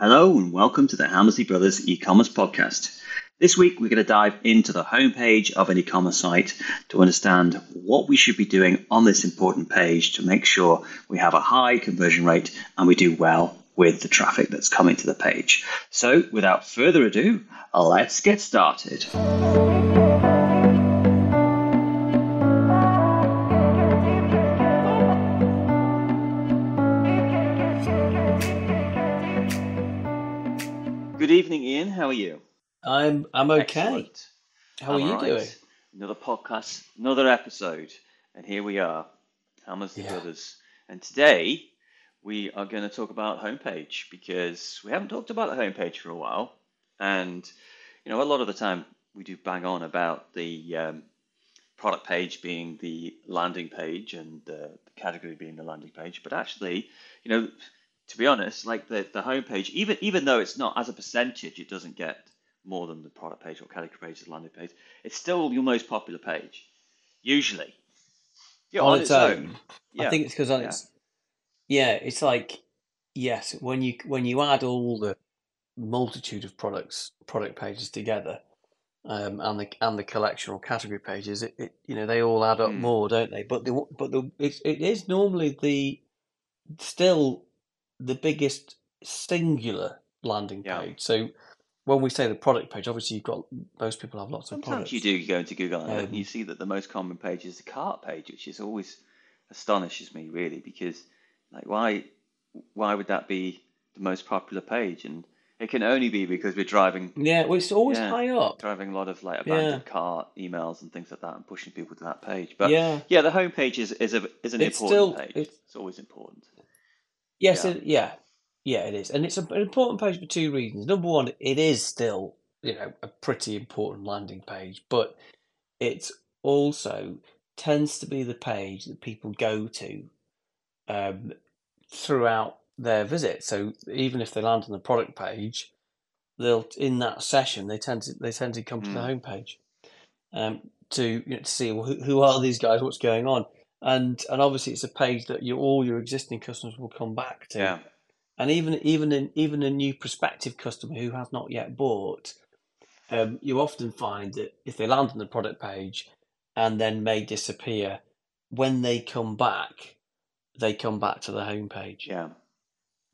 Hello and welcome to the Hammersley Brothers e-commerce podcast. This week we're going to dive into the homepage of an e-commerce site to understand what we should be doing on this important page to make sure we have a high conversion rate and we do well with the traffic that's coming to the page. So without further ado, let's get started. How are you? I'm I'm okay. Excellent. How are I'm you all right. doing? Another podcast, another episode, and here we are, Hammersley Yeah. Brothers. And today we are going to talk about homepage because we haven't talked about the homepage for a while, and you know a lot of the time we do bang on about the um, product page being the landing page and uh, the category being the landing page, but actually, you know, to be honest, like the the homepage, even even though it's not as a percentage, it doesn't get more than the product page or category page, the landing page. It's still your most popular page, usually. Yeah, on, its own. Yeah. I think it's because on yeah. its yeah, it's like yes, when you when you add all the multitude of products product pages together, um, and the and the collection or category pages, it, it you know they all add up Hmm. more, don't they? But the but the it's, it is normally the still the biggest singular landing Yeah. page. So when we say the product page, obviously you've got most people have lots of Sometimes products. you do go into Google Analytics and you Um, see that the most common page is the cart page, which is always astonishes me really because like why why would that be the most popular page? And it can only be because we're driving Yeah, well, it's always Yeah. high up. driving a lot of like Yeah. abandoned cart emails and things like that and pushing people to that page. But yeah. yeah, the homepage is is a is an It's important still- page. it's- It's always important. Yes, Yeah. it, yeah, yeah, it is, and it's a, an important page for two reasons. Number one, it is still you know a pretty important landing page, but it's also tends to be the page that people go to um, throughout their visit. So even if they land on the product page, they'll in that session they tend to they tend to come to the Mm. homepage um, to you know, to see well, who, who are these guys, what's going on, and and obviously it's a page that you all your existing customers will come back to Yeah. and even even in, even a new prospective customer who has not yet bought, um, you often find that if they land on the product page and then may disappear, when they come back, they come back to the homepage. Yeah.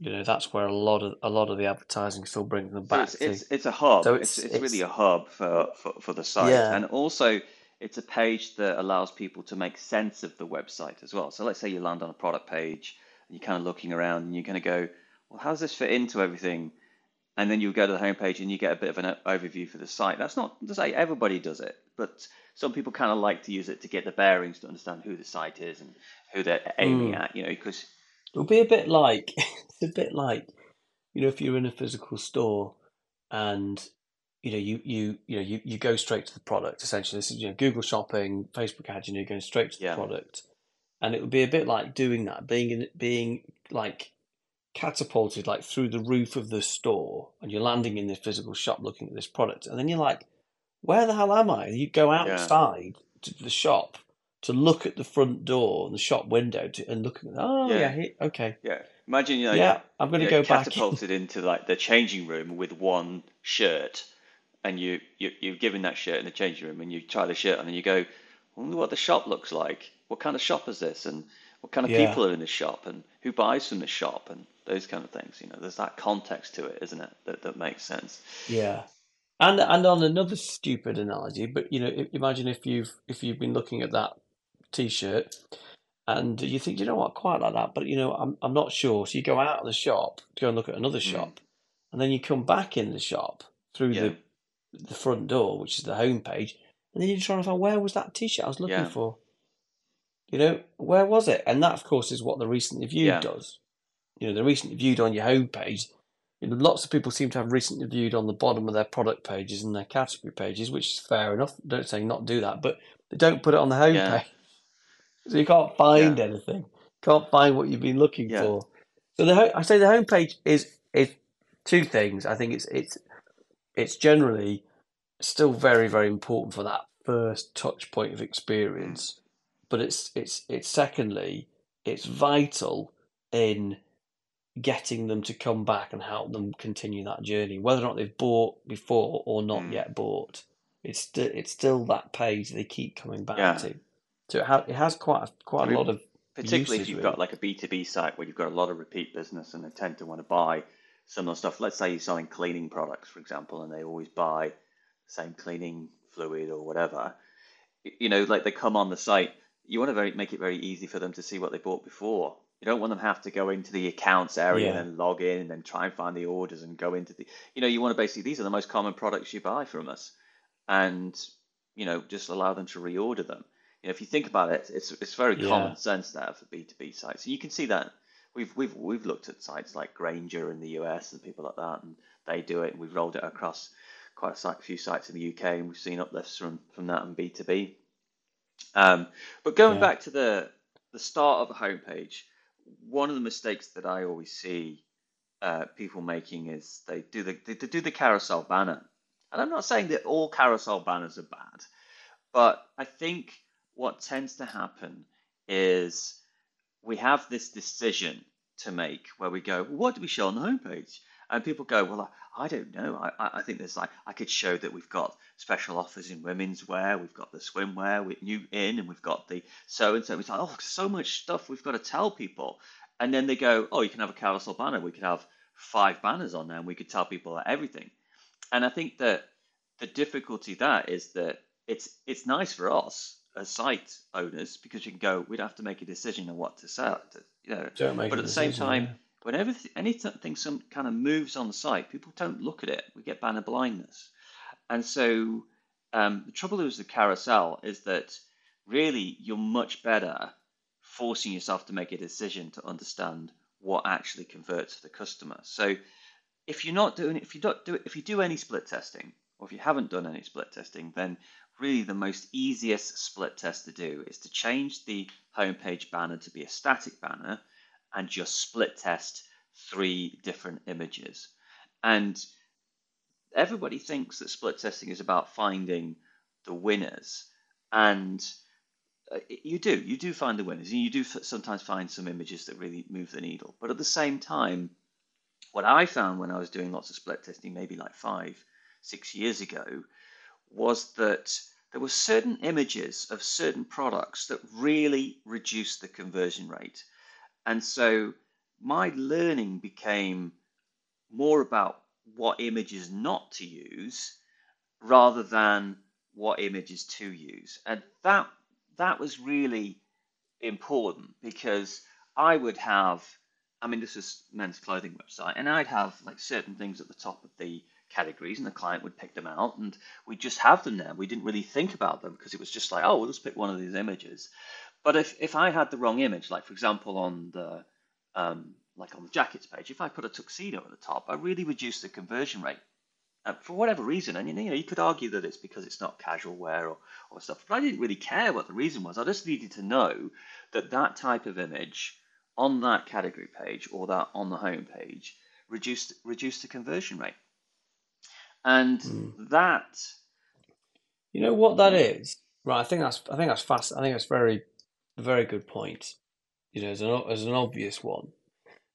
You know that's where a lot of a lot of the advertising still brings them So back it's, to. it's it's a hub. So it's, it's- it's really a hub for, for, for the site. Yeah. And also it's a page that allows people to make sense of the website as well. So let's say you land on a product page and you're kind of looking around and you're going to go, well, how does this fit into everything? And then you go to the homepage and you get a bit of an overview for the site. That's not to say everybody does it, but some people kind of like to use it to get the bearings to understand who the site is and who they're aiming Mm. at, you know, because It'll be a bit like it's a bit like you know if you're in a physical store and you know you you you know you, you go straight to the product essentially this is you know Google Shopping Facebook ads you know you're going straight to the Yeah. product and it would be a bit like doing that being in being like catapulted like through the roof of the store and you're landing in this physical shop looking at this product and then you're like where the hell am I and you go Yeah. outside to the shop to look at the front door and the shop window to, and look at oh Yeah. yeah, okay yeah, imagine you know, yeah, I'm going to go back. in. catapulted into like the changing room with one shirt, and you, you you're given that shirt in the changing room, and you try the shirt on, and you go, I wonder what the shop looks like. What kind of shop is this, and what kind of Yeah. people are in the shop, and who buys from the shop, and those kind of things. You know, there's that context to it, isn't it? That that makes sense. Yeah, and and on another stupid analogy, but you know, imagine if you've if you've been looking at that T-shirt and you think, you know what, quite like that, but you know, I'm I'm not sure. So you go out of the shop to go and look at another Mm. shop, and then you come back in the shop through Yeah. the the front door, which is the home page, and then you're trying to find where was that T-shirt I was looking Yeah. for. You know, where was it? And that, of course, is what the recently viewed Yeah. does. You know, the recently viewed on your homepage. You know, lots of people seem to have recently viewed on the bottom of their product pages and their category pages, which is fair enough. Don't say not do that, but they don't put it on the homepage, Yeah. so you can't find anything. Can't find what you've been looking for. So the ho- I say the homepage is is two things. I think it's it's it's generally still very very important for that first touch point of experience, but it's it's it's secondly it's vital in getting them to come back and help them continue that journey, whether or not they've bought before or not mm. yet bought. It's still it's still that page they keep coming back yeah. to. So it, ha- it has quite a, quite I mean, a lot of particularly if you've really. got like a B two B site where you've got a lot of repeat business and they tend to want to buy similar stuff. Let's say you're selling cleaning products, for example, and they always buy the same cleaning fluid or whatever. You know, like they come on the site, you want to very, make it very easy for them to see what they bought before. You don't want them to have to go into the accounts area yeah. and then log in and then try and find the orders and go into the. You know, you want to basically these are the most common products you buy from us, and you know just allow them to reorder them. You know, if you think about it, it's it's very yeah. common sense there for B two B sites. So you can see that we've we've we've looked at sites like Grainger in the US and people like that, and they do it. And we've rolled it across quite a few sites in the UK, and we've seen uplifts from from that and B two B. Um, but going yeah. back to the the start of a homepage, one of the mistakes that I always see uh, people making is they do the they, they do the carousel banner, and I'm not saying that all carousel banners are bad, but I think what tends to happen is we have this decision to make where we go, what do we show on the homepage? And people go, well, I, I don't know. I, I think there's like, I could show that we've got special offers in women's wear, we've got the swimwear with new in, and we've got the so and so. It's like, oh, so much stuff we've got to tell people. And then they go, oh, you can have a carousel banner. We could have five banners on there, and we could tell people everything. And I think that the difficulty that is that it's it's nice for us as site owners because you can go, we'd have to make a decision on what to sell. You know, but at the same time, whenever anything some kind of moves on the site, people don't look at it. We get banner blindness, and so um, the trouble is the carousel is that really you're much better forcing yourself to make a decision to understand what actually converts the customer. So if you're not doing if you don't do if you do any split testing or if you haven't done any split testing, then really the most easiest split test to do is to change the homepage banner to be a static banner and just split test three different images. And everybody thinks that split testing is about finding the winners. And uh, you do, you do find the winners, and you do sometimes find some images that really move the needle. But at the same time, what I found when I was doing lots of split testing, maybe like five, six years ago, was that there were certain images of certain products that really reduced the conversion rate. And so my learning became more about what images not to use rather than what images to use. And that that was really important because I would have I mean this is men's clothing website and I'd have like certain things at the top of the categories and the client would pick them out and we just have them there. We didn't really think about them because it was just like, oh, we'll just pick one of these images. But if, if I had the wrong image, like for example on the um, like on the jackets page, if I put a tuxedo at the top, I really reduce the conversion rate uh, for whatever reason. And you know, you could argue that it's because it's not casual wear or, or stuff, but I didn't really care what the reason was. I just needed to know that that type of image on that category page or that on the home page reduced reduced the conversion rate. And mm. that, you know what that is, right? I think that's I think that's fast. I think that's very, very good point. You know, as an as an obvious one,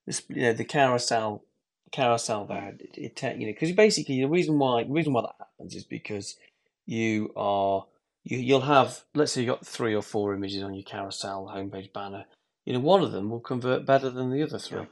this you know the carousel carousel there, it, it you know because basically the reason why the reason why that happens is because you are you you'll have let's say you've got three or four images on your carousel homepage banner. You know, one of them will convert better than the other three, yeah.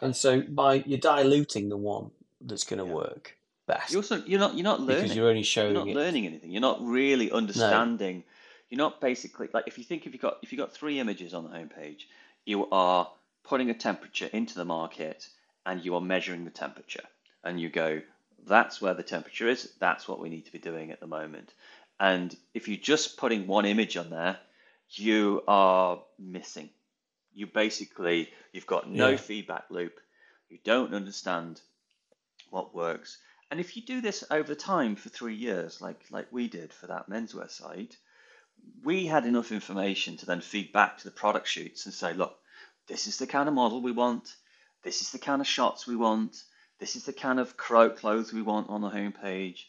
and so by you're diluting the one that's going to yeah. work best. You also you're not you're not learning because you're only showing you're not it. learning anything. You're not really understanding. No. You're not basically like if you think if you got if you got three images on the homepage, you are putting a temperature into the market and you are measuring the temperature and you go that's where the temperature is that's what we need to be doing at the moment and if you're just putting one image on there you are missing you basically you've got no yeah. feedback loop you don't understand what works and if you do this over time for three years, like like we did for that menswear site, we had enough information to then feed back to the product shoots and say, look, this is the kind of model we want, this is the kind of shots we want, this is the kind of clothes we want on the homepage,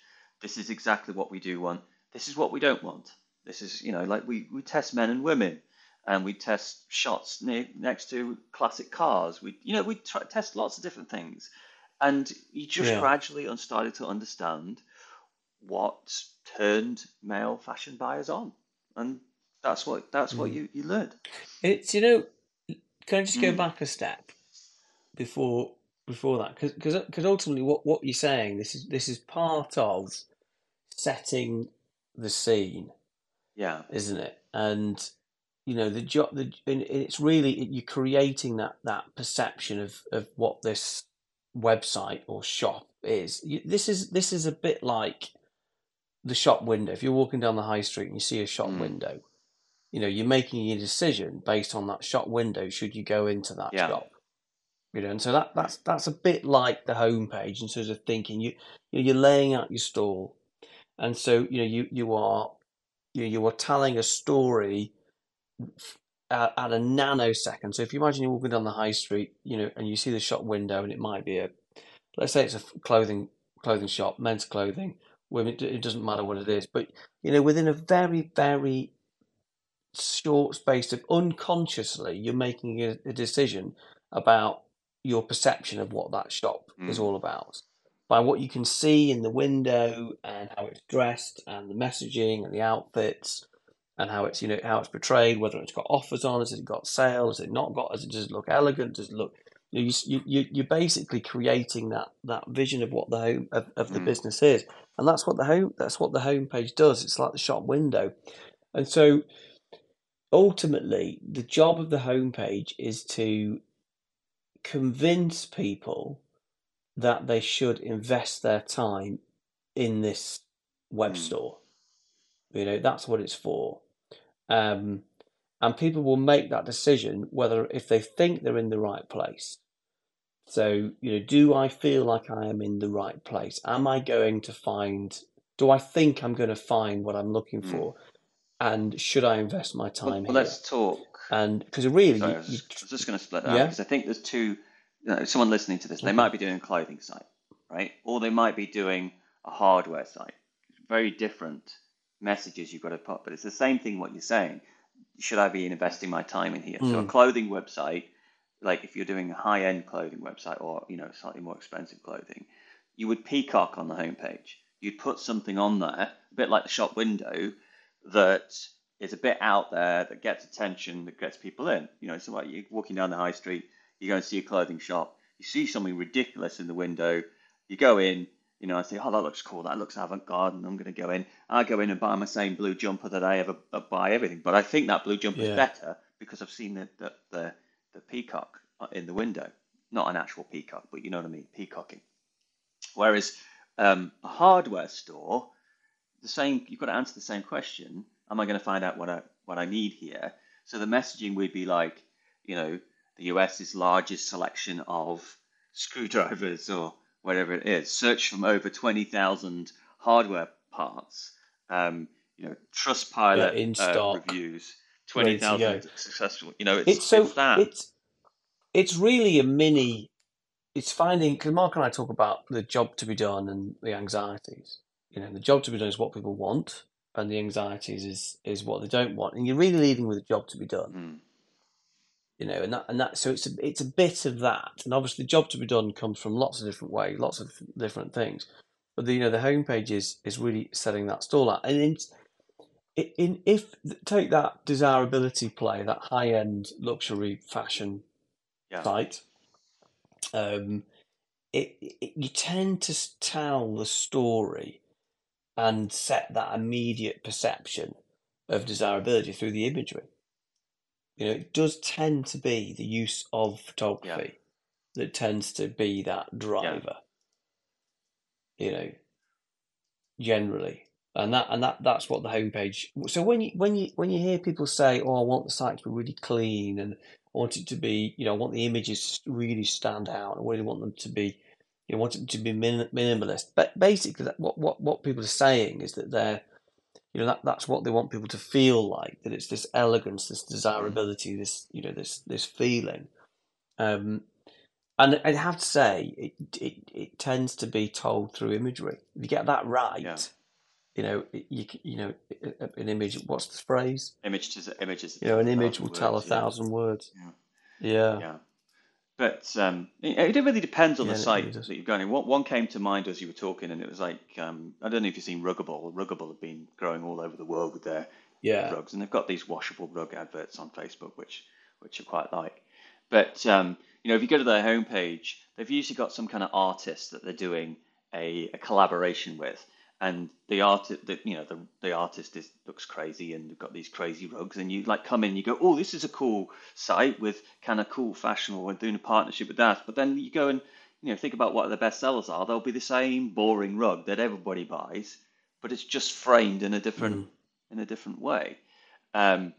this is exactly what we do want, this is what we don't want. This is, you know, like we, we test men and women. and we test shots near, next to classic cars. We, you know, we try, test lots of different things, and you just Yeah. gradually started to understand what turned male fashion buyers on, and that's what that's what Mm. you you learned. It's you know, can I just go Mm. back a step before before that? Because because ultimately, what what you're saying this is this is part of setting the scene, Yeah, isn't it? And you know the job the and it's really you're creating that that perception of of what this website or shop is. This is this is a bit like the shop window. If you're walking down the high street and you see a shop Mm. window, you know you're making a decision based on that shop window. Should you go into that Yeah. shop? You know, and so that that's that's a bit like the homepage in terms of thinking. You you you're laying out your stall, and so you know you you are you you are telling a story at, at a nanosecond. So if you imagine you're walking down the high street, you know, and you see the shop window, and it might be a, let's say it's a clothing clothing shop, men's clothing, women. It doesn't matter what it is, but you know, within a very very short space of unconsciously, you're making a, a decision about your perception of what that shop is Mm. all about by what you can see in the window and how it's dressed and the messaging and the outfits and how it's you know how it's portrayed whether it's got offers on has it got sales has it not got does it does it look elegant does it look You you you you're basically creating that that vision of what the home of, of the Mm. business is and that's what the home that's what the homepage does it's like the shop window and so ultimately the job of the homepage is to convince people that they should invest their time in this web Mm. store. You know, that's what it's for. Um, and people will make that decision whether if they think they're in the right place. So, you know, do I feel like I am in the right place? Am I going to find, do I think I'm going to find what I'm looking Mm. for? And should I invest my time well, here? let's talk. And because really, Sorry, I was you, just, I was just going to split that yeah, because I think there's two. You know, someone listening to this, they okay, might be doing a clothing site, right? Or they might be doing a hardware site. Very different messages you've got to put, but it's the same thing. What you're saying, should I be investing my time in here? So a mm, clothing website, like if you're doing a high-end clothing website or you know slightly more expensive clothing, you would peacock on the homepage. You'd put something on there, a bit like the shop window, that is a bit out there that gets attention, that gets people in. You know, so like you're walking down the high street, you go and see a clothing shop, you see something ridiculous in the window, you go in, you know, I say, oh, that looks cool, that looks avant-garde, and I'm going to go in. I go in and buy my same blue jumper that I ever uh, buy everything, but I think that blue jumper is yeah, better because I've seen the the, the the peacock uh, in the window, not an actual peacock, but you know what I mean, peacocking. Whereas um, a hardware store, the same, you've got to answer the same question. Am I going to find out what I what I need here? So the messaging would be like, you know, the US's largest selection of screwdrivers or whatever it is. Search from over 20,000 hardware parts. Um, you know, yeah, Trustpilot in uh, reviews, ready to 20,000 successful. You know, it's It's so it's that. it's it's really a mini. It's finding because Mark and I talk about the job to be done and the anxieties. You know, the job to be done is what people want, and the anxieties is is what they don't want. And you're really leading with the job to be done. Mm, You know, and that and that so it's a it's a bit of that. And obviously, the job to be done comes from lots of different ways, lots of different things. But the, you know, the homepage is is really setting that stall out. And in, in, in if take that desirability play, that high end luxury fashion yeah, site, um, it, it you tend to tell the story and set that immediate perception of desirability through the imagery. You know, it does tend to be the use of yeah, photography that tends to be that yeah, driver. You know, generally, and that and that that's what the homepage. So when you when you when you hear people say, "Oh, I want the site to be really clean," and I want it to be, you know, I want the images to really stand out. I really want them to be, you know, want it to be min- minimalist. But basically, that, what what what people are saying is that they're, you know, that that's what they want people to feel like. That it's this elegance, this desirability, this you know, this this feeling. Um, and I'd have to say, it, it it tends to be told through imagery. If you get that yeah, right, you know, you you know, an image. What's the phrase? Image to images. You know, an image will tell a thousand yeah. words. Yeah. Yeah. yeah. But um, it, it, really depends on yeah, the site really that you're going. In. One, one came to mind as you were talking, and it was like um, I don't know if you've seen Ruggable. Ruggable have been growing all over the world with their yeah. rugs, and they've got these washable rug adverts on Facebook, which which I quite like. But um, you know, if you go to their homepage, they've usually got some kind of artist that they're doing a, a collaboration with, and the art, the, you know, the the artist is looks crazy and they've got these crazy rugs, and you like come in, you go, oh, this is a cool site with kind of cool fashion, we're doing a partnership with that. But then you go and you know think about what the best sellers are. They'll be the same boring rug that everybody buys, but it's just framed in a different mm. in a different way. Um,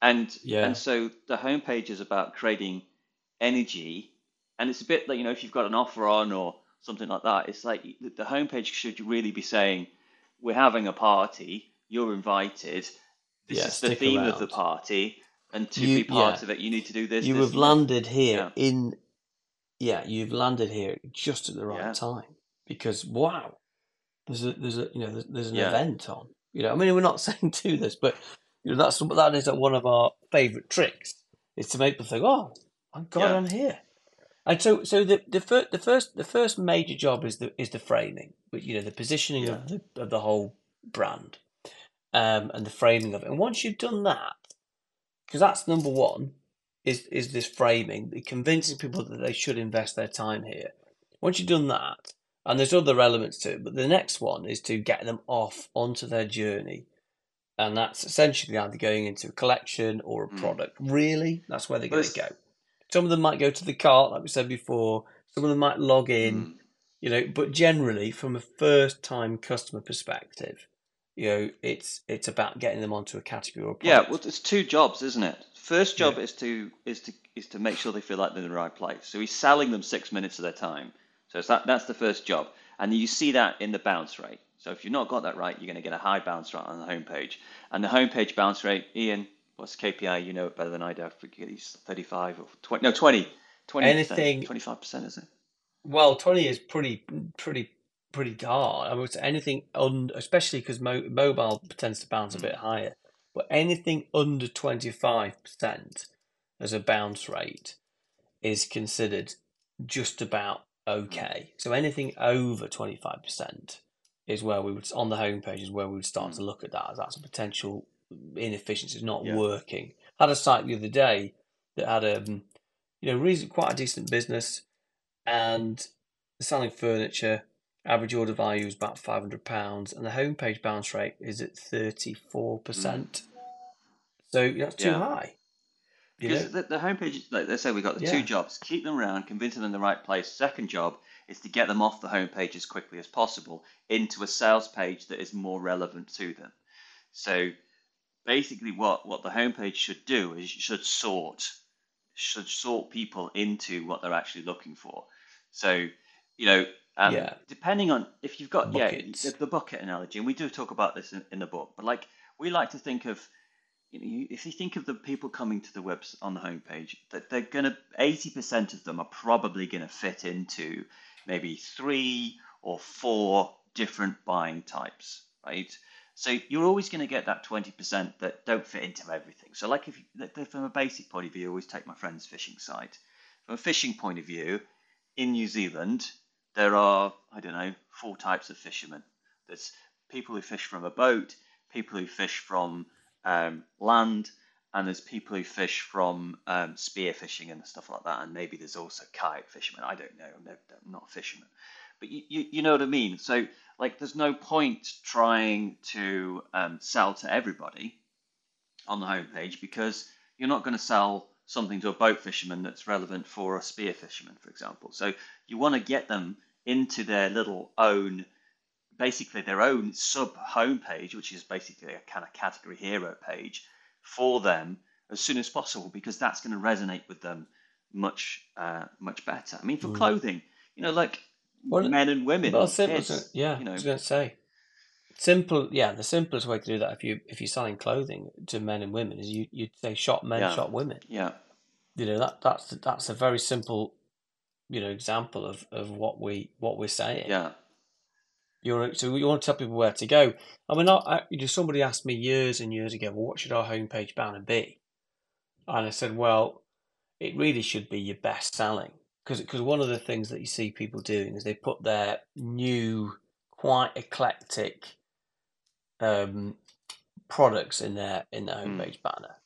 and yeah. and so the homepage is about creating energy, and it's a bit like you know if you've got an offer on or something like that. It's like the homepage should really be saying, "We're having a party. You're invited. This yeah, is the theme around. of the party, and to you, be part yeah. of it, you need to do this." You this, have landed here yeah. in, yeah, you've landed here just at the right time because wow, there's a there's a you know there's, there's an event on. You know, I mean, we're not saying do this, but you know that's what that is one of our favourite tricks is to make them think, "Oh, my God, I'm here." And so, so the the first the first the first major job is the is the framing, but you know the positioning yeah. of the of the whole brand, um, and the framing of it. And once you've done that, because that's number one, is is this framing, convincing people that they should invest their time here. Once you've done that, and there's other elements to it, but the next one is to get them off onto their journey, and that's essentially either going into a collection or a mm. product. Really, that's where they're going to go. Some of them might go to the cart, like we said before. Some of them might log in, mm. you know. But generally, from a first-time customer perspective, you know, it's it's about getting them onto a category or a product. yeah. Well, it's two jobs, isn't it? First job yeah. is to is to is to make sure they feel like they're in the right place. So he's selling them six minutes of their time. So that that's the first job, and you see that in the bounce rate. So if you've not got that right, you're going to get a high bounce rate on the homepage. And the homepage bounce rate, Ian, what's KPI? You know it better than I do. I forget he's 35 or 20. No, 20. 20 anything 25% is it? Well, 20 is pretty pretty pretty hard. I mean, anything under, especially because mo- mobile tends to bounce a hmm. bit higher. But anything under 25% as a bounce rate is considered just about hmm. okay. So anything over 25% is where we would on the homepage is where we would start hmm. to look at that as that's a potential inefficiency is not yeah. working. I had a site the other day that had a, um, you know, reason quite a decent business, and selling furniture. Average order value is about five hundred pounds, and the homepage bounce rate is at thirty four percent. Mm. So that's too yeah. high. Because the, the homepage, like they say, we got the yeah. two jobs: keep them around, convince them in the right place. Second job is to get them off the homepage as quickly as possible into a sales page that is more relevant to them. So basically what, what the homepage should do is should sort should sort people into what they're actually looking for. So, you know, um, yeah. depending on if you've got Buckets. yeah the, the, bucket analogy, and we do talk about this in, in, the book, but like we like to think of you know if you think of the people coming to the webs on the homepage, that they're gonna eighty percent of them are probably gonna fit into maybe three or four different buying types, right? So you're always going to get that 20% that don't fit into everything. So like if you, from a basic point of view, I always take my friend's fishing site. From a fishing point of view, in New Zealand, there are, I don't know, four types of fishermen. There's people who fish from a boat, people who fish from um, land, and there's people who fish from um, spear fishing and stuff like that. And maybe there's also kayak fishermen. I don't know. I'm, I'm not a fisherman. But you, you, you know what I mean? So like there's no point trying to um, sell to everybody on the homepage because you're not going to sell something to a boat fisherman that's relevant for a spear fisherman, for example. So you want to get them into their little own, basically their own sub homepage, which is basically a kind of category hero page for them as soon as possible because that's going to resonate with them much uh, much better. I mean, for mm. clothing, you know, like well, men and women. Well, simple, kids, yeah. You know. I was going to say simple. Yeah, the simplest way to do that if you if you're selling clothing to men and women is you you say shop men, yeah. shop women. Yeah. You know that that's that's a very simple, you know, example of, of what we what we're saying. Yeah. You want to, so you want to tell people where to go. I mean, I, I, you know, somebody asked me years and years ago, well, what should our homepage banner be? And I said, well, it really should be your best selling because because one of the things that you see people doing is they put their new, quite eclectic um, products in their in their Mm. homepage banner,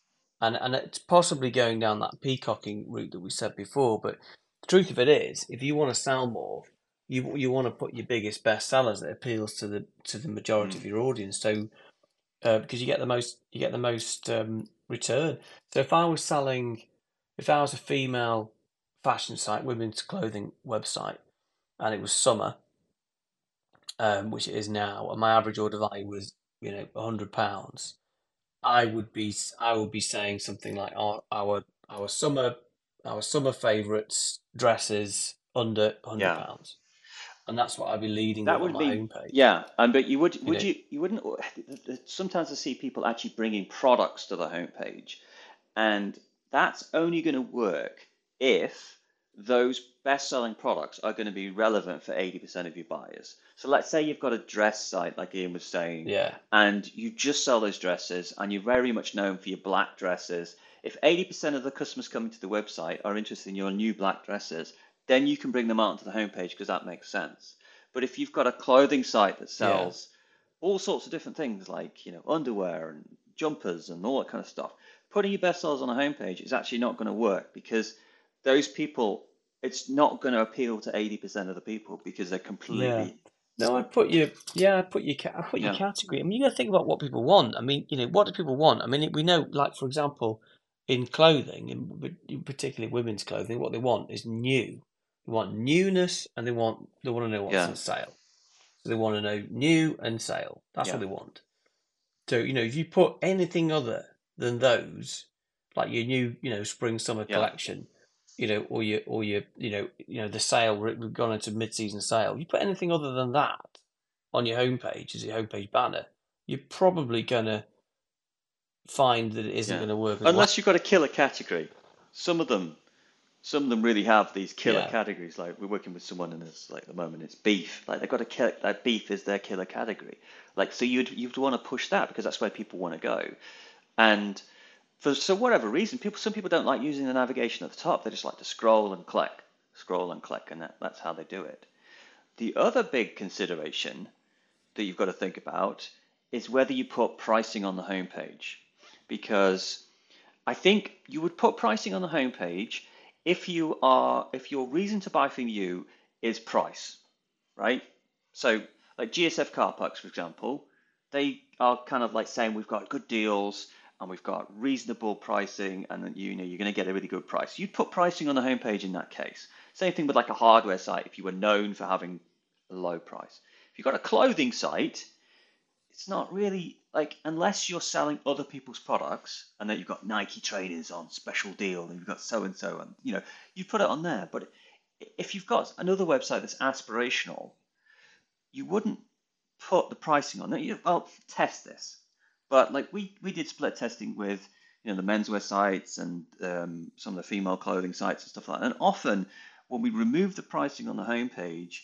and and it's possibly going down that peacocking route that we said before. But the truth of it is, if you want to sell more, you you want to put your biggest best sellers that appeals to the to the majority Mm. of your audience. So uh, because you get the most you get the most um, return. So if I was selling, if I was a female fashion site, women's clothing website, and it was summer, um, which it is now, and my average order value was you know hundred pounds, I would be I would be saying something like our our our summer our summer favourites dresses under hundred Yeah. pounds, and that's what I'd be leading That would my be, homepage. yeah. And but you would You would know, you you wouldn't sometimes I see people actually bringing products to the homepage, and that's only going to work if those best-selling products are going to be relevant for 80% of your buyers. So let's say you've got a dress site, like Ian was saying, yeah, and you just sell those dresses, and you're very much known for your black dresses. If 80% of the customers coming to the website are interested in your new black dresses, then you can bring them out onto the homepage because that makes sense. But if you've got a clothing site that yeah, sells all sorts of different things like you know underwear and jumpers and all that kind of stuff, putting your best sellers on a homepage is actually not going to work because those people, it's not going to appeal to 80% of the people because they're yeah. completely No, I'd put your yeah, I'd put your I'd put your yeah category. I mean, you got to think about what people want. I mean, you know, what do people want? I mean, we know, like for example, in clothing, in, particularly women's clothing, what they want is new. They want newness, and they want they want to know what's yeah on sale. So they want to know new and sale. That's yeah what they want. So you know, if you put anything other than those, like your new, you know, spring summer yeah collection, you know, or your or your, you know, you know, the sale we- we've gone into mid season sale. You put anything other than that on your homepage as your homepage banner, you're probably gonna find that it isn't yeah going to work as well. unless you've got a killer category. Some of them some of them really have these killer Yeah, categories. Like we're working with someone in this, like at the moment, it's beef. Like they've got a kill, like beef is their killer category. Like so, you'd you'd want to push that because that's where people want to go. And for so whatever reason, people some people don't like using the navigation at the top. They just like to scroll and click, scroll and click, and that, that's how they do it. The other big consideration that you've got to think about is whether you put pricing on the homepage, because I think you would put pricing on the homepage if you are if your reason to buy from you is price, right? So like GSF car parts, for example, they are kind of like saying we've got good deals and we've got reasonable pricing and you know you're going to get a really good price. You'd put pricing on the homepage in that case. Same thing with like a hardware site if you were known for having a low price. If you've got a clothing site, it's not really like unless you're selling other people's products and that you've got Nike trainers on special deal and you've got so and so and you know you put it on there. But if you've got another website that's aspirational, you wouldn't put the pricing on it. You, well, test this. But like we we did split testing with you know the menswear sites and um, some of the female clothing sites and stuff like that. And often when we removed the pricing on the homepage,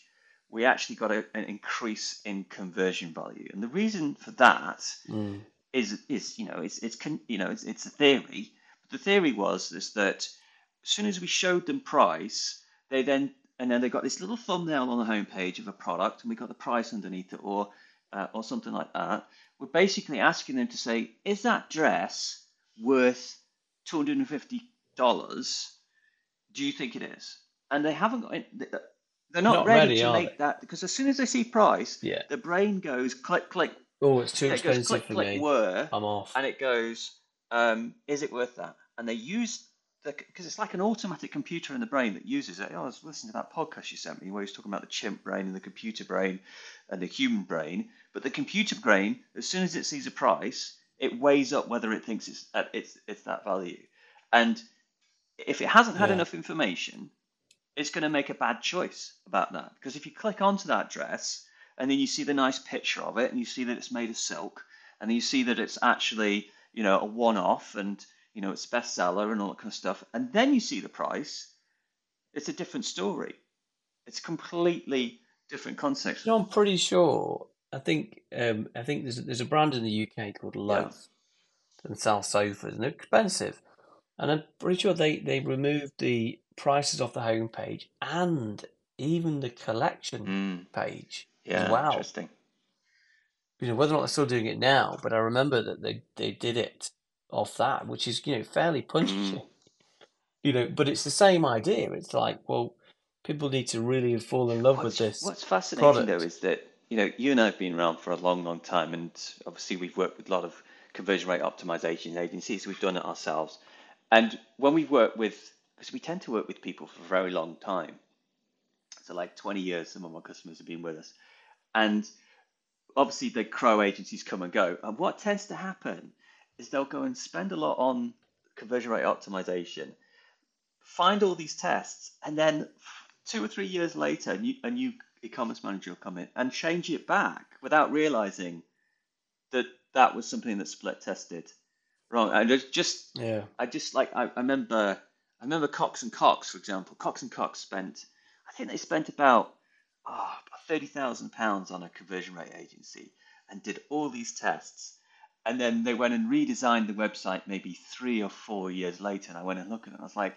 we actually got a, an increase in conversion value. And the reason for that mm, is is you know it's it's you know it's it's a theory. But the theory was is that as soon as we showed them price, they then and then they got this little thumbnail on the homepage of a product, and we got the price underneath it, or uh, or something like that. We're basically asking them to say, is that dress worth two hundred and fifty dollars? Do you think it is? And they haven't got. They're not, not ready, ready, to make they? that because as soon as they see price, Yeah. the brain goes click click. Oh, it's too it goes expensive click for click me. whir, I'm off. and it goes, um, is it worth that? And they use because it's like an automatic computer in the brain that uses it. Oh, I was listening to that podcast you sent me where he was talking about the chimp brain and the computer brain and the human brain. But the computer brain, as soon as it sees a price, it weighs up whether it thinks it's at, it's it's that value. And if it hasn't had Yeah. enough information, it's going to make a bad choice about that. Because if you click onto that dress and then you see the nice picture of it and you see that it's made of silk and then you see that it's actually, you know, a one-off and, you know, it's bestseller and all that kind of stuff, and then you see the price, it's a different story. It's completely different context. You know, I'm pretty sure. I think um, I think there's there's a brand in the UK called Loaf and sell sofas, and they're expensive. And I'm pretty sure they they removed the prices off the homepage and even the collection Mm, page yeah, as well. interesting. You know whether or not they're still doing it now, but I remember that they they did it off that, which is you know fairly punchy. Mm. You know, but it's the same idea. It's like, well, people need to really fall in love with this what's fascinating though is that you know you and I have been around for a long, long time, and obviously we've worked with a lot of conversion rate optimization agencies. We've done it ourselves, and when we work with, because we tend to work with people for a very long time, so like 20 years, some of our customers have been with us, and obviously the CRO agencies come and go. And what tends to happen is they'll go and spend a lot on conversion rate optimization, find all these tests, and then two or three years later, a new, a new e-commerce manager will come in and change it back without realizing that that was something that split tested wrong. And it's just, Yeah. I just like, I, I remember, I remember Cox and Cox, for example. Cox and Cox spent, I think they spent about oh, thirty thousand pounds on a conversion rate agency and did all these tests. And then they went and redesigned the website maybe three or four years later. And I went and looked at it. And I was like,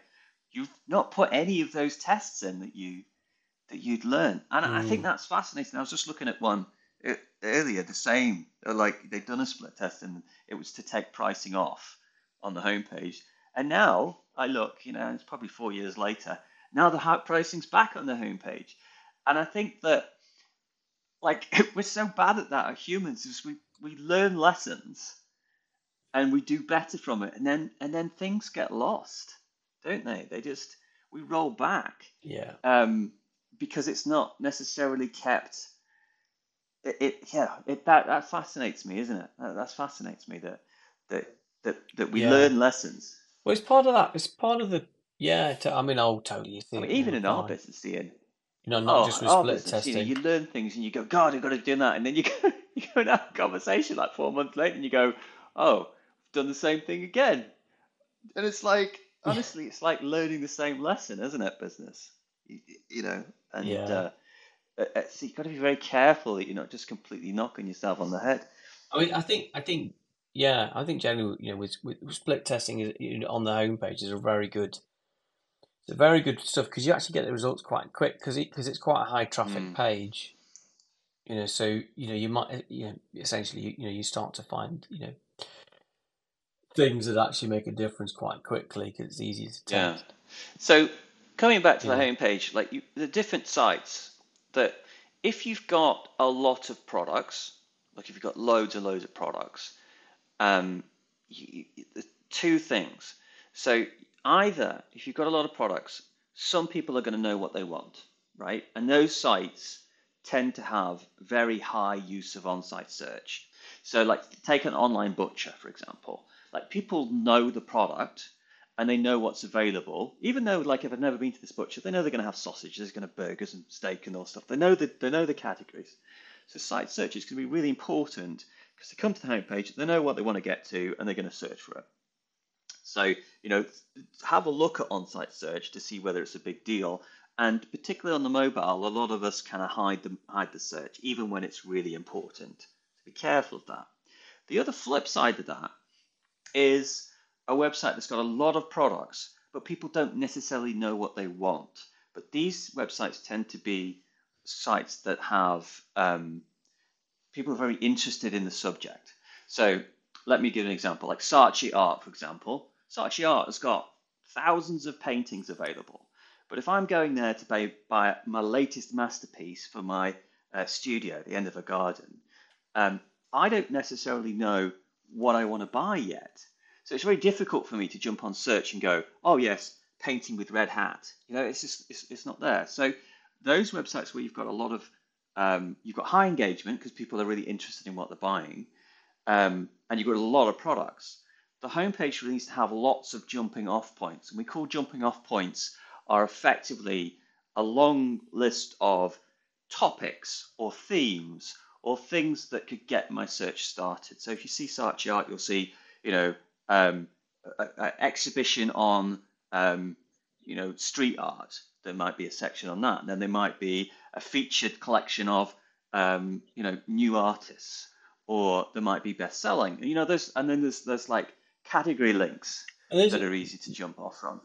you've not put any of those tests in that you that you'd learn. And I think Mm. that's fascinating. I was just looking at one earlier, the same, like they'd done a split test and it was to take pricing off on the homepage. And now I look, you know, it's probably four years later. Now the pricing's back on the homepage. And I think that like we're so bad at that as humans is we, we learn lessons and we do better from it and then and then things get lost, don't they? They just we roll back Yeah. um, because it's not necessarily kept. It, it yeah, it that that fascinates me, isn't it? That, that fascinates me that that that that we Yeah. learn lessons. Well, it's part of that. It's part of the. Yeah. To, I mean, I'll totally see I mean, even in our business, Ian. You know, not Oh, just with our split business, you know, testing. you learn things and you go, God, I've got to do that, and then you go, you go and have a conversation like four months later, and you go, Oh, I've done the same thing again, and it's like, Yeah. honestly, it's like learning the same lesson, isn't it? Business, you, you know, and Yeah. uh, uh, uh, so you've got to be very careful that you're not just completely knocking yourself on the head. I mean, I think, I think, yeah, I think generally, you know, with, with split testing is, you know, on the homepage is a very good, it's very good stuff because you actually get the results quite quick because it, because it's quite a high traffic Mm. page, you know. So you know, you might, you know, essentially, you, you know, you start to find, you know, things that actually make a difference quite quickly because it's easy to Yeah. test. So coming back to You the homepage, like you, the different sites that if you've got a lot of products, like if you've got loads and loads of products, um, you, you, the two things. So either if you've got a lot of products, some people are going to know what they want, right? And those sites tend to have very high use of on-site search. So like take an online butcher, for example. Like people know the product and they know what's available. Even though like if I've never been to this butcher, they know they're going to have sausage, there's going to burgers and steak and all stuff. They know the, they know the categories. So site search is going to be really important because they come to the homepage, they know what they want to get to, and they're going to search for it. So, you know, have a look at on-site search to see whether it's a big deal. And particularly on the mobile, a lot of us kind of hide the hide the search, even when it's really important. So be careful of that. The other flip side of that is a website that's got a lot of products, but people don't necessarily know what they want. But these websites tend to be sites that have um, people are very interested in the subject. So let me give an example, like Saatchi Art, for example. Saatchi Art has got thousands of paintings available. But if I'm going there to buy, buy my latest masterpiece for my uh, studio the end of a garden, um, I don't necessarily know what I want to buy yet. So it's very difficult for me to jump on search and go, oh yes, painting with red hat. You know, it's just it's, it's not there. So those websites where you've got a lot of um, you've got high engagement because people are really interested in what they're buying, um, and you've got a lot of products. The homepage really needs to have lots of jumping off points, and we call jumping off points are effectively a long list of topics or themes or things that could get my search started. So if you see Saatchi Art, you'll see, you know, um, exhibition on, um, you know, street art. There might be a section on that. And then there might be a featured collection of um, you know new artists, or there might be best selling. You know, there's and then there's there's like category links that are easy to jump off from.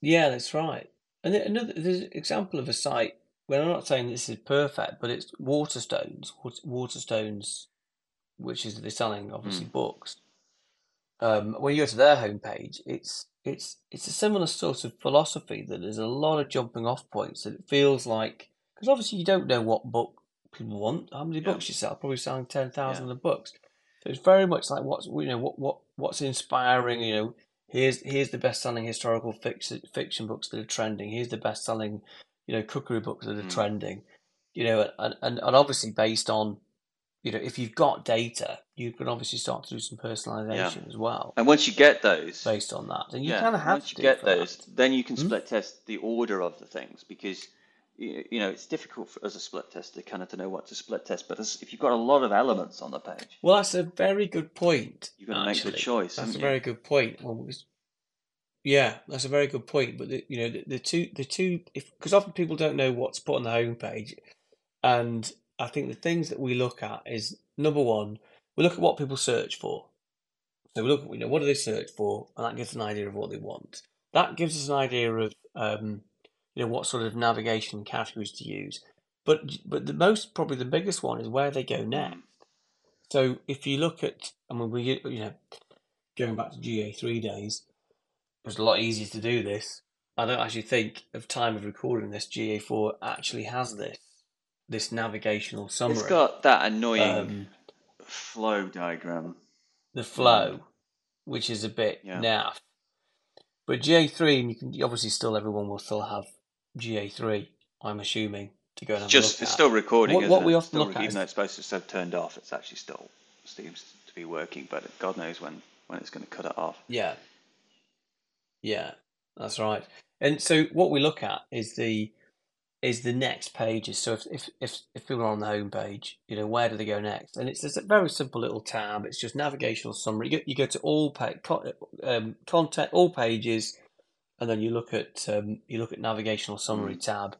Yeah, that's right. And another there's an example of a site where I'm not saying this is perfect, but it's Waterstones. Waterstones, which is they're selling obviously mm. books. Um, when you go to their homepage, it's it's it's a similar sort of philosophy that there's a lot of jumping off points that it feels like because obviously you don't know what book people want. How many yeah. books you sell? Probably selling ten thousand yeah. of books. So it's very much like what's you know what what what's inspiring. You know, here's here's the best selling historical fiction fiction books that are trending. Here's the best selling you know cookery books that are mm. trending. You know, and, and and obviously based on you know, if you've got data, you can obviously start to do some personalization yeah. as well. And once you get those, based on that, then you yeah, kind of have once you get those, that. then you can hmm? split test the order of the things because you know it's difficult for, as a split tester kind of to know what to split test. But as, if you've got a lot of elements on the page, well, that's a very good point. You've got to make the choice. That's a you? very good point. Well, yeah, that's a very good point. But the, you know, the, the two, the two, if because often people don't know what's put on the homepage, and I think the things that we look at is number one, we look at what people search for. So we look at you know what do they search for, and that gives an idea of what they want. That gives us an idea of um, you know what sort of navigation categories to use. But but the most probably the biggest one is where they go next. So if you look at, I mean, we you know going back to GA3 days, it was a lot easier to do this. I don't actually think of time of recording this GA4 actually has this this navigational summary. It's got that annoying um, flow diagram. The flow, which is a bit yeah. naff. But GA3, and you can obviously still everyone will still have GA3. I'm assuming to go and just it's at. still recording. What, what we often still, look at, even though it's supposed to have turned off, it's actually still seems to be working. But God knows when when it's going to cut it off. Yeah, yeah, that's right. And so what we look at is the is the next pages. So if, if, if, if people are on the home page, you know, where do they go next? And it's just a very simple little tab. It's just navigational summary. You go, you go to all page, um, content, all pages, and then you look at um, you look at navigational summary mm. tab,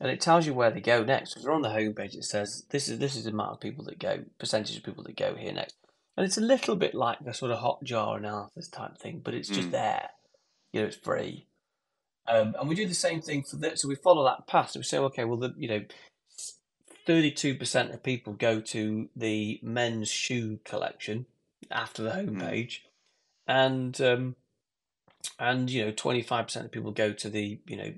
and it tells you where they go next. If they're on the home page, it says this is this is the amount of people that go, percentage of people that go here next. And it's a little bit like the sort of hot Hotjar analysis type thing, but it's just mm. there. You know, it's free. Um, and we do the same thing for that. So we follow that path. So we say, okay, well, the, you know, 32% of people go to the men's shoe collection after the homepage, mm. and um, and you know, 25% of people go to the you know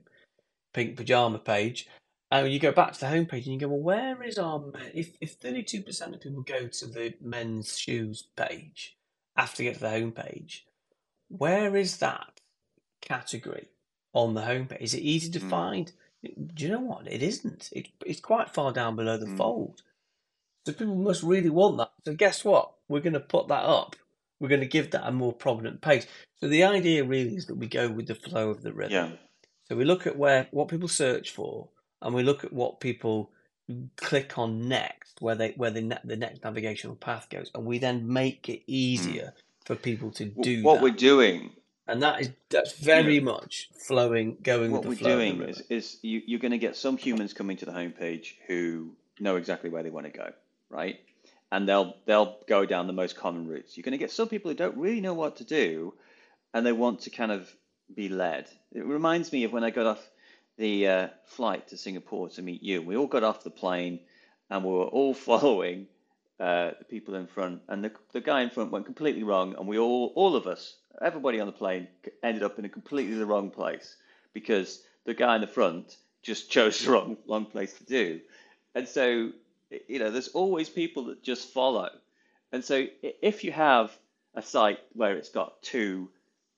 pink pajama page. And you go back to the homepage and you go, well, where is our men? If if 32% of people go to the men's shoes page after they get to the homepage, where is that category? on the homepage. Is it easy to mm. find? Do you know what? It isn't. It, it's quite far down below the mm. fold. So people must really want that. So guess what? We're going to put that up. We're going to give that a more prominent page. So the idea really is that we go with the flow of the rhythm. Yeah. So we look at where what people search for, and we look at what people click on next, where they where the the next navigational path goes, and we then make it easier mm. for people to do. What that. we're doing and that is that's very much flowing, going. What we're doing is, is you, you're going to get some humans coming to the homepage who know exactly where they want to go, right? And they'll they'll go down the most common routes. You're going to get some people who don't really know what to do, and they want to kind of be led. It reminds me of when I got off the uh, flight to Singapore to meet you. We all got off the plane, and we were all following uh, the people in front, and the the guy in front went completely wrong, and we all all of us everybody on the plane ended up in a completely the wrong place because the guy in the front just chose the wrong wrong place to do. And so, you know, there's always people that just follow. And so, if you have a site where it's got two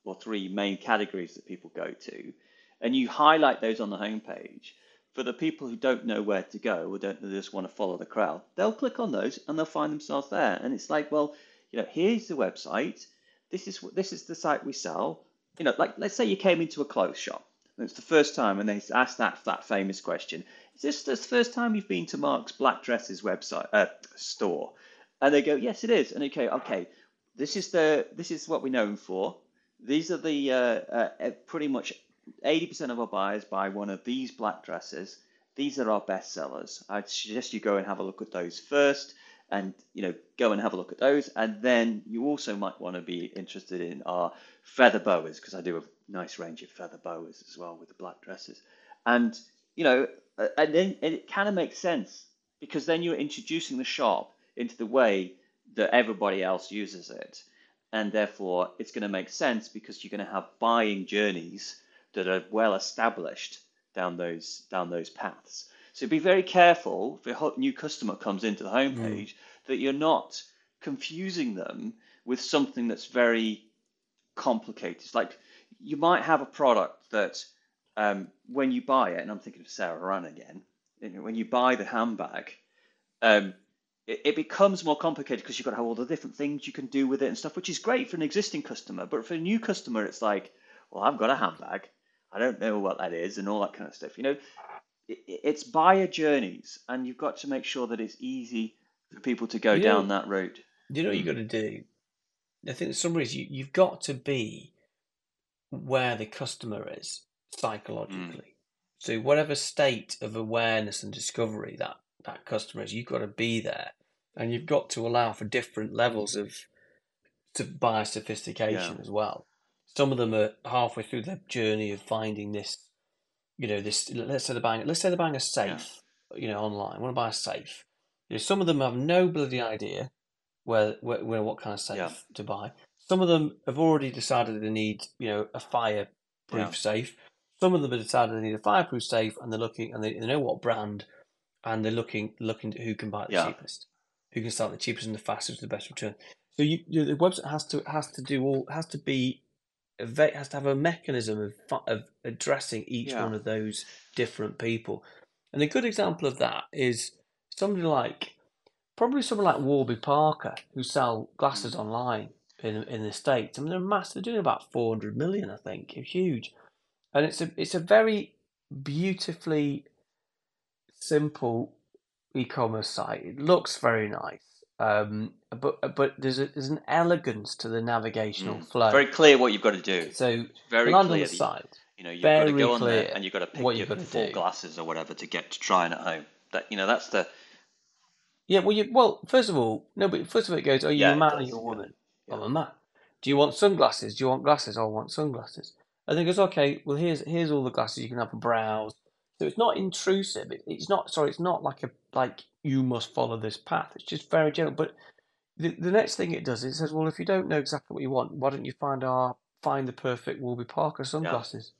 or three main categories that people go to, and you highlight those on the homepage, for the people who don't know where to go or don't just want to follow the crowd, they'll click on those and they'll find themselves there. And it's like, well, you know, here's the website this is this is the site we sell. You know, like let's say you came into a clothes shop and it's the first time, and they asked that that famous question: Is this the first time you've been to Mark's Black Dresses website uh, store? And they go, Yes, it is. And okay, okay, this is the this is what we're known for. These are the uh, uh, pretty much 80% of our buyers buy one of these black dresses. these are our best sellers. I'd suggest you go and have a look at those first and you know go and have a look at those and then you also might want to be interested in our feather boas because I do a nice range of feather boas as well with the black dresses and you know and then and it kind of makes sense because then you're introducing the shop into the way that everybody else uses it and therefore it's going to make sense because you're going to have buying journeys that are well established down those down those paths. So be very careful if a new customer comes into the homepage mm. that you're not confusing them with something that's very complicated. It's like you might have a product that um, when you buy it, and I'm thinking of Sarah Run again, when you buy the handbag, um, it, it, becomes more complicated because you've got to have all the different things you can do with it and stuff, which is great for an existing customer. But for a new customer, it's like, well, I've got a handbag. I don't know what that is and all that kind of stuff. You know, it, it's buyer journeys, and you've got to make sure that it's easy for people to go you know, down that route. You know what you've got to do? I think in some ways you, you've got to be where the customer is psychologically. Mm. So whatever state of awareness and discovery that that customer is, you've got to be there, and you've got to allow for different levels of to buyer sophistication yeah. as well. Some of them are halfway through their journey of finding this, you know, this. Let's say they're buying. Let's say they're buying a safe, yeah. you know, online. I want to buy a safe. You know, some of them have no bloody idea where, where, where what kind of safe yeah. to buy. Some of them have already decided they need, you know, a fireproof yeah. safe. Some of them have decided they need a fireproof safe, and they're looking and they, they know what brand, and they're looking looking at who can buy the yeah. cheapest, who can start the cheapest and the fastest, with the best return. So you, you, the website has to has to do all has to be has to have a mechanism of of addressing each yeah. one of those different people. And a good example of that is somebody like probably someone like Warby Parker who sell glasses mm. online in in the states. I mean, they're massive. They're doing about four hundred million, I think. It's huge, and it's a it's a very beautifully simple e-commerce site. It looks very nice. Um, but but there's a, there's an elegance to the navigational mm. flow. Very clear what you've got to do. So very land clear. Side, you know, you've got to go on there and you've got to pick your full do. glasses or whatever to get to trying at home. That you know, that's the. Yeah, well, you well, first of all, no, but first of all, it goes, are you yeah, a man or you a woman? Yeah. I'm a man. Do you want sunglasses? Do you want glasses? I want sunglasses. And then goes, okay, well, here's here's all the glasses you can have a browse. So it's not intrusive. It, it's not sorry. It's not like a like you must follow this path. It's just very general. But the, the next thing it does, is it says, well, if you don't know exactly what you want, why don't you find our find the perfect Warby Parker sunglasses?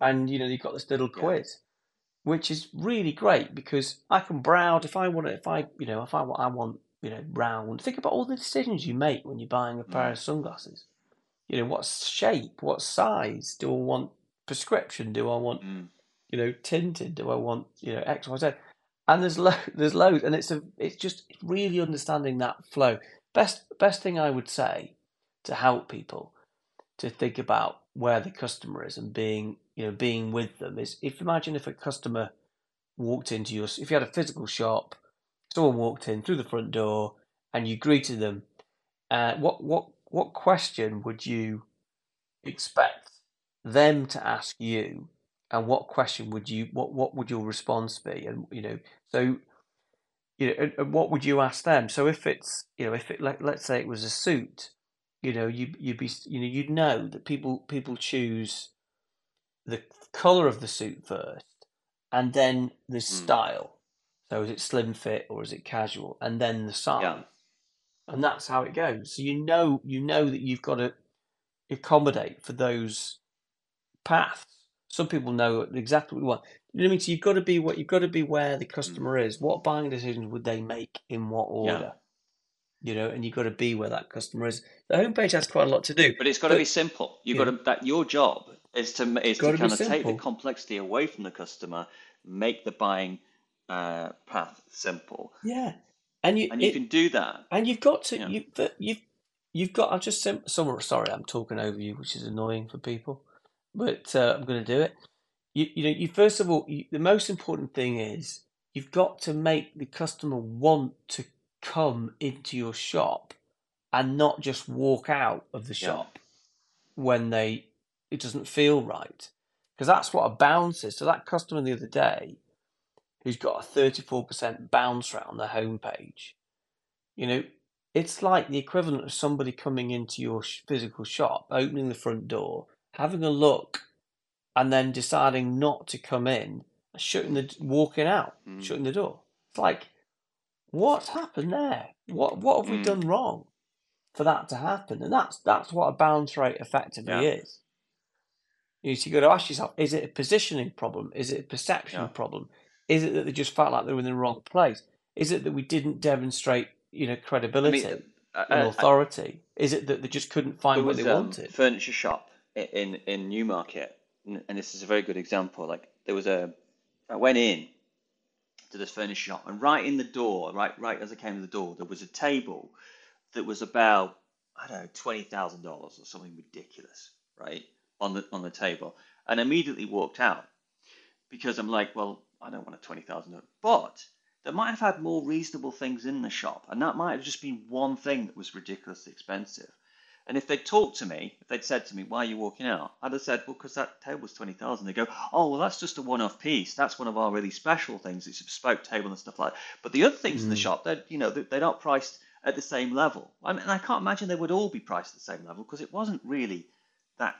Yeah. And you know, you've got this little quiz, yeah. which is really great because I can browse if I want it. If I, you know, if I want, I want, you know, round. Think about all the decisions you make when you're buying a pair mm. of sunglasses. You know, what shape, what size do I want? Prescription? Do I want? Mm. You know, tinted? Do I want? You know, X, Y, Z and there's lo- there's loads, and it's a it's just really understanding that flow. Best best thing I would say to help people to think about where the customer is and being you know being with them is if imagine if a customer walked into your if you had a physical shop, someone walked in through the front door and you greeted them, uh, what what what question would you expect them to ask you? And what question would you what what would your response be? And you know so you know and, and what would you ask them? So if it's you know if it let, let's say it was a suit you know you you'd be you know you'd know that people people choose the color of the suit first and then the mm. style. So is it slim fit or is it casual? And then the size. yeah. And that's how it goes so you know you know that you've got to accommodate for those paths some people know exactly what you want. You know what I mean? So you've got to be what you've got to be where the customer is. What buying decisions would they make in what order? Yeah. You know, and you've got to be where that customer is. The homepage has quite a lot to do, but it's got but, to be simple. You've yeah. got to that your job is to is to kind of take the complexity away from the customer, make the buying uh, path simple. Yeah, and you and you it, can do that. And you've got to you you've you've got. I've just sim- sorry, I'm talking over you, which is annoying for people but uh, I'm going to do it. You, you know, you first of all, you, the most important thing is you've got to make the customer want to come into your shop and not just walk out of the shop yeah. when they it doesn't feel right because that's what a bounce is. So that customer the other day, who's got a 34% bounce rate on their homepage, you know, it's like the equivalent of somebody coming into your physical shop, opening the front door, having a look, and then deciding not to come in, shutting the walking out, mm. shutting the door. It's like, what's happened there? What what have mm. we done wrong for that to happen? And that's that's what a bounce rate effectively yeah. is. You need to go to ask yourself: Is it a positioning problem? Is it a perception yeah. problem? Is it that they just felt like they were in the wrong place? Is it that we didn't demonstrate, you know, credibility I mean, uh, and uh, authority? Is it that they just couldn't find what they um, wanted? Furniture shop in in Newmarket, and this is a very good example. Like there was a, I went in to this furniture shop, and right in the door, right right as I came to the door, there was a table that was about I don't know twenty thousand dollars or something ridiculous, right on the on the table, and immediately walked out because I'm like, well, I don't want a twenty thousand, but they might have had more reasonable things in the shop, and that might have just been one thing that was ridiculously expensive. And if they'd talked to me, if they'd said to me, "Why are you walking out?" I'd have said, "Well, because that table's twenty thousand. They go, "Oh, well, that's just a one-off piece. That's one of our really special things. It's a bespoke table and stuff like that." But the other things mm. in the mm. shop, they're you know they're not priced at the same level. I mean, I can't imagine they would all be priced at the same level because it wasn't really that.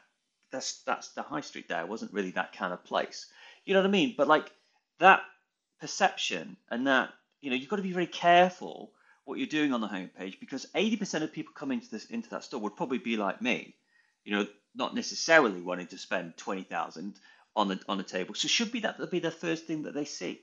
That's that's the high street there. It wasn't really that kind of place. You know what I mean? But like that perception and that you know you've got to be very careful what you're doing on the homepage because 80% of people coming into this into that store would probably be like me, you know, not necessarily wanting to spend 20,000 on the on the table. So should be that be the first thing that they see,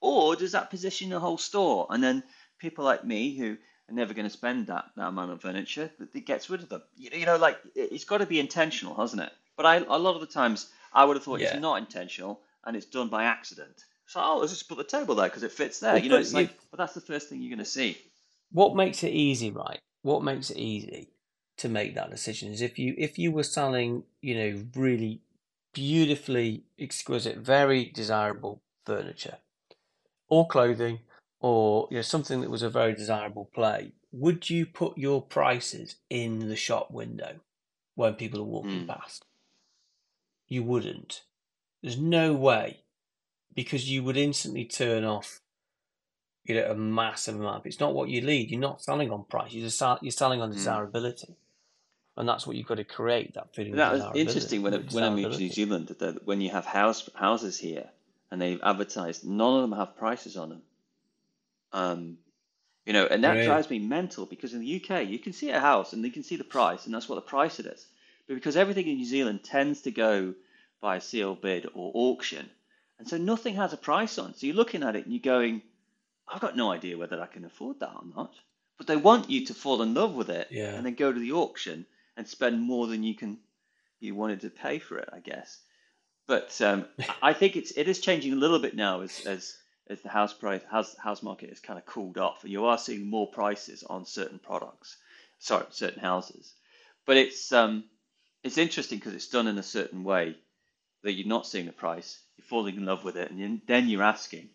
or does that position the whole store and then people like me who are never going to spend that, that amount of furniture, it gets rid of them. You, you know, like it's got to be intentional, hasn't it? But I a lot of the times I would have thought yeah. it's not intentional and it's done by accident. So oh, let's just put the table there because it fits there. Well, you know, it's like, but that's the first thing you're going to see. What makes it easy, right? What makes it easy to make that decision is if you if you were selling, you know, really beautifully exquisite, very desirable furniture or clothing or you know something that was a very desirable play, would you put your prices in the shop window when people are walking mm. past? You wouldn't. There's no way because you would instantly turn off you know a massive amount. It's not what you lead. You're not selling on price. You're just you're selling on hmm. desirability, mm. and that's what you've got to create that feeling. That was interesting when when I moved to New Zealand. That when you have house houses here and they've advertised, none of them have prices on them. Um, you know, and that right. drives me mental because in the UK you can see a house and you can see the price, and that's what the price it is. But because everything in New Zealand tends to go by a sealed bid or auction, and so nothing has a price on. So you're looking at it and you're going, I've got no idea whether I can afford that or not. But they want you to fall in love with it yeah. and then go to the auction and spend more than you can you wanted to pay for it, I guess. But um, I think it's it is changing a little bit now as as as the house price house house market has kind of cooled off. You are seeing more prices on certain products, sorry, certain houses. But it's um it's interesting because it's done in a certain way that you're not seeing the price, you're falling in love with it, and then you're asking,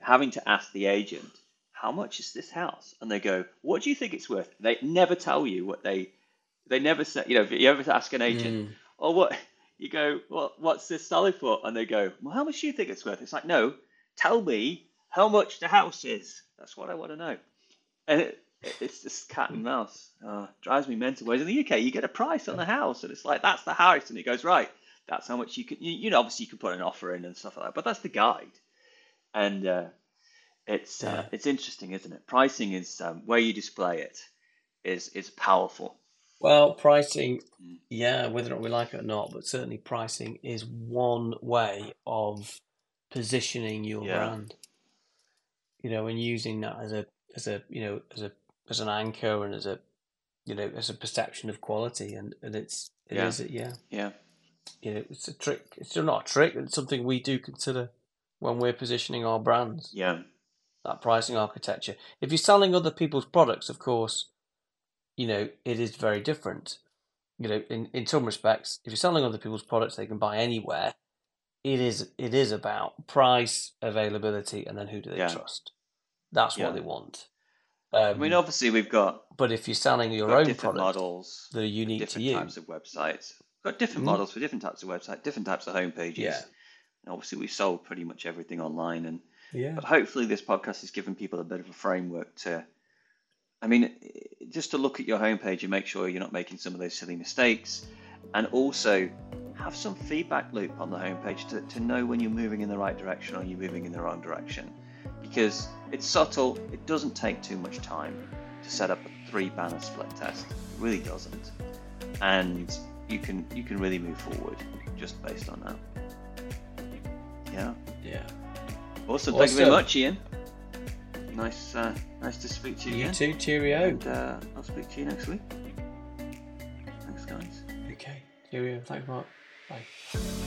having to ask the agent, how much is this house? And they go, what do you think it's worth? They never tell you what they, they never say, you know, if you ever ask an agent, mm. oh, what, you go, well, what's this selling for? And they go, well, how much do you think it's worth? It's like, no, tell me how much the house is. That's what I want to know. And it, it's just cat and mouse. Oh, drives me mental. Whereas in the UK, you get a price on the house, and it's like that's the house, and it goes right that's how much you can. You, you know, obviously you can put an offer in and stuff like that, but that's the guide, and uh, it's uh, yeah. uh, it's interesting, isn't it? Pricing is um, where you display it is is powerful. Well, pricing, mm. yeah, whether or not we like it or not, but certainly pricing is one way of positioning your yeah. brand. You know, and using that as a as a you know as a as an anchor and as a you know as a perception of quality, and and it's it yeah. is yeah yeah you know, it's a trick. It's still not a trick. It's something we do consider when we're positioning our brands. Yeah. That pricing architecture. If you're selling other people's products, of course, you know, it is very different. You know, in, in some respects, if you're selling other people's products they can buy anywhere, it is it is about price, availability, and then who do they yeah. trust. That's yeah. what they want. Um, I mean, um, obviously, we've got. But if you're selling your own different products models that are unique to you, types of websites, got different mm. models for different types of website, different types of homepages. Yeah. And obviously, we sold pretty much everything online, and Yeah. But hopefully, this podcast has given people a bit of a framework to. I mean, just to look at your homepage and make sure you're not making some of those silly mistakes, and also have some feedback loop on the homepage to, to know when you're moving in the right direction or you're moving in the wrong direction. Because it's subtle, it doesn't take too much time to set up a three banner split test. It really doesn't. And you can you can really move forward just based on that. Yeah. Yeah. Awesome. Thank you very much, Ian. Nice, uh, nice to speak to you, You again. too. Cheerio. And uh, I'll speak to you next week. Thanks, guys. Okay. Cheerio. Thanks, Mark. Bye.